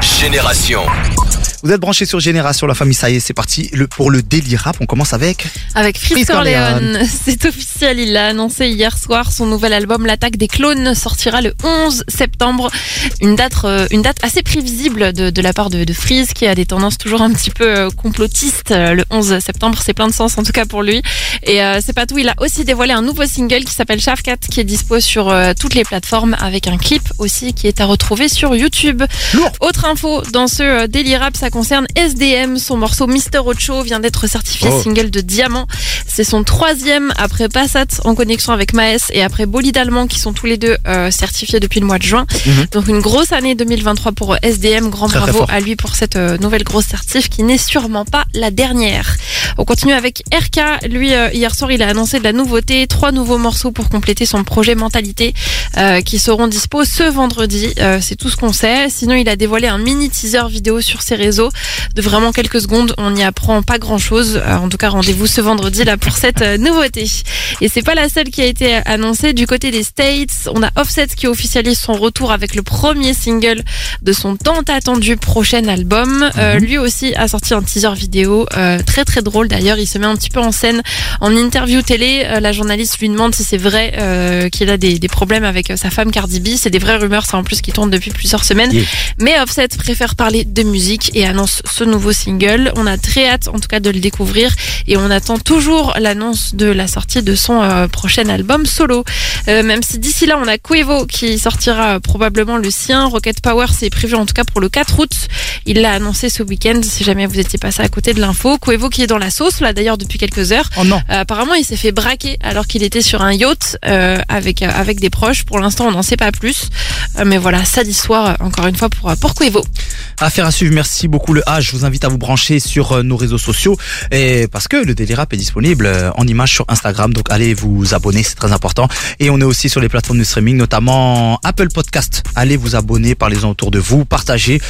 Génération. Vous êtes branchés sur Génération, la famille, ça y est, c'est parti le, pour le Daily Rap. On commence avec... Avec Freeze Corleone, c'est officiel, il l'a annoncé hier soir, son nouvel album L'attaque des clones sortira le 11 septembre, une date, euh, une date assez prévisible de, de la part de, de Freeze qui a des tendances toujours un petit peu euh, complotistes. Euh, Le 11 septembre, c'est plein de sens en tout cas pour lui. Et euh, c'est pas tout, il a aussi dévoilé un nouveau single qui s'appelle Shavkat qui est dispo sur euh, toutes les plateformes avec un clip aussi qui est à retrouver sur YouTube. Lourd. Autre info dans ce euh, Daily Rap, ça concerne SDM. Son morceau Mister Ocho vient d'être certifié Oh. single de diamant. C'est son troisième après Passat en connexion avec Maes et après Bolide Allemand qui sont tous les deux euh, certifiés depuis le mois de juin. Mhm. Donc une grosse année 2023 pour SDM. Grand Très, bravo à lui pour cette euh, nouvelle grosse certif qui n'est sûrement pas la dernière. On continue avec RK. Lui, euh, hier soir, il a annoncé de la nouveauté, trois nouveaux morceaux pour compléter son projet Mentalité euh, qui seront dispo ce vendredi. Euh, c'est tout ce qu'on sait. Sinon, il a dévoilé un mini teaser vidéo sur ses réseaux de vraiment quelques secondes. On n'y apprend pas grand chose. en tout cas, rendez-vous ce vendredi là pour cette euh, nouveauté. Et c'est pas la seule qui a été annoncée du côté des States. On a Offset qui officialise son retour avec le premier single de son tant attendu prochain album. Euh, lui aussi a sorti un teaser vidéo euh, très très drôle d'ailleurs. Il se met un petit peu en scène en interview télé. Euh, la journaliste lui demande si c'est vrai euh, qu'il a des, des problèmes avec euh, sa femme Cardi B. C'est des vraies rumeurs, ça en plus qui tournent depuis plusieurs semaines. Yeah. Mais Offset préfère parler de musique et annonce ce nouveau single. On a très hâte en tout cas de le découvrir et on attend toujours l'annonce de la sortie de son euh, prochain album solo. Euh, même si d'ici là on a Quavo qui sortira probablement le sien. Rocket Power c'est prévu en tout cas pour le 4 août. Il l'a annoncé ce week-end si jamais vous étiez passé à côté de l'info. Quavo qui est dans la sauce là d'ailleurs depuis quelques heures. Oh non. Euh, apparemment, il s'est fait braquer alors qu'il était sur un yacht euh, avec euh, avec des proches. Pour l'instant, on n'en sait pas plus. Mais voilà, ça d'histoire euh, encore une fois pour pour Quavo. Affaire à suivre, merci beaucoup le H. Je vous invite à vous brancher sur nos réseaux sociaux et parce que le Daily Rap est disponible en image sur Instagram, donc allez vous abonner, c'est très important. Et on est aussi sur les plateformes de streaming, notamment Apple Podcast. Allez vous abonner, parlez-en autour de vous, partagez,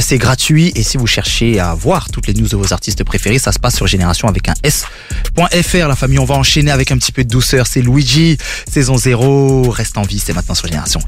c'est gratuit. Et si vous cherchez à voir toutes les news de vos artistes préférés, ça se passe sur Avec un S.fr. La famille, on va enchaîner avec un petit peu de douceur. C'est Luigi, saison 0, reste en vie, c'est maintenant sur Génération.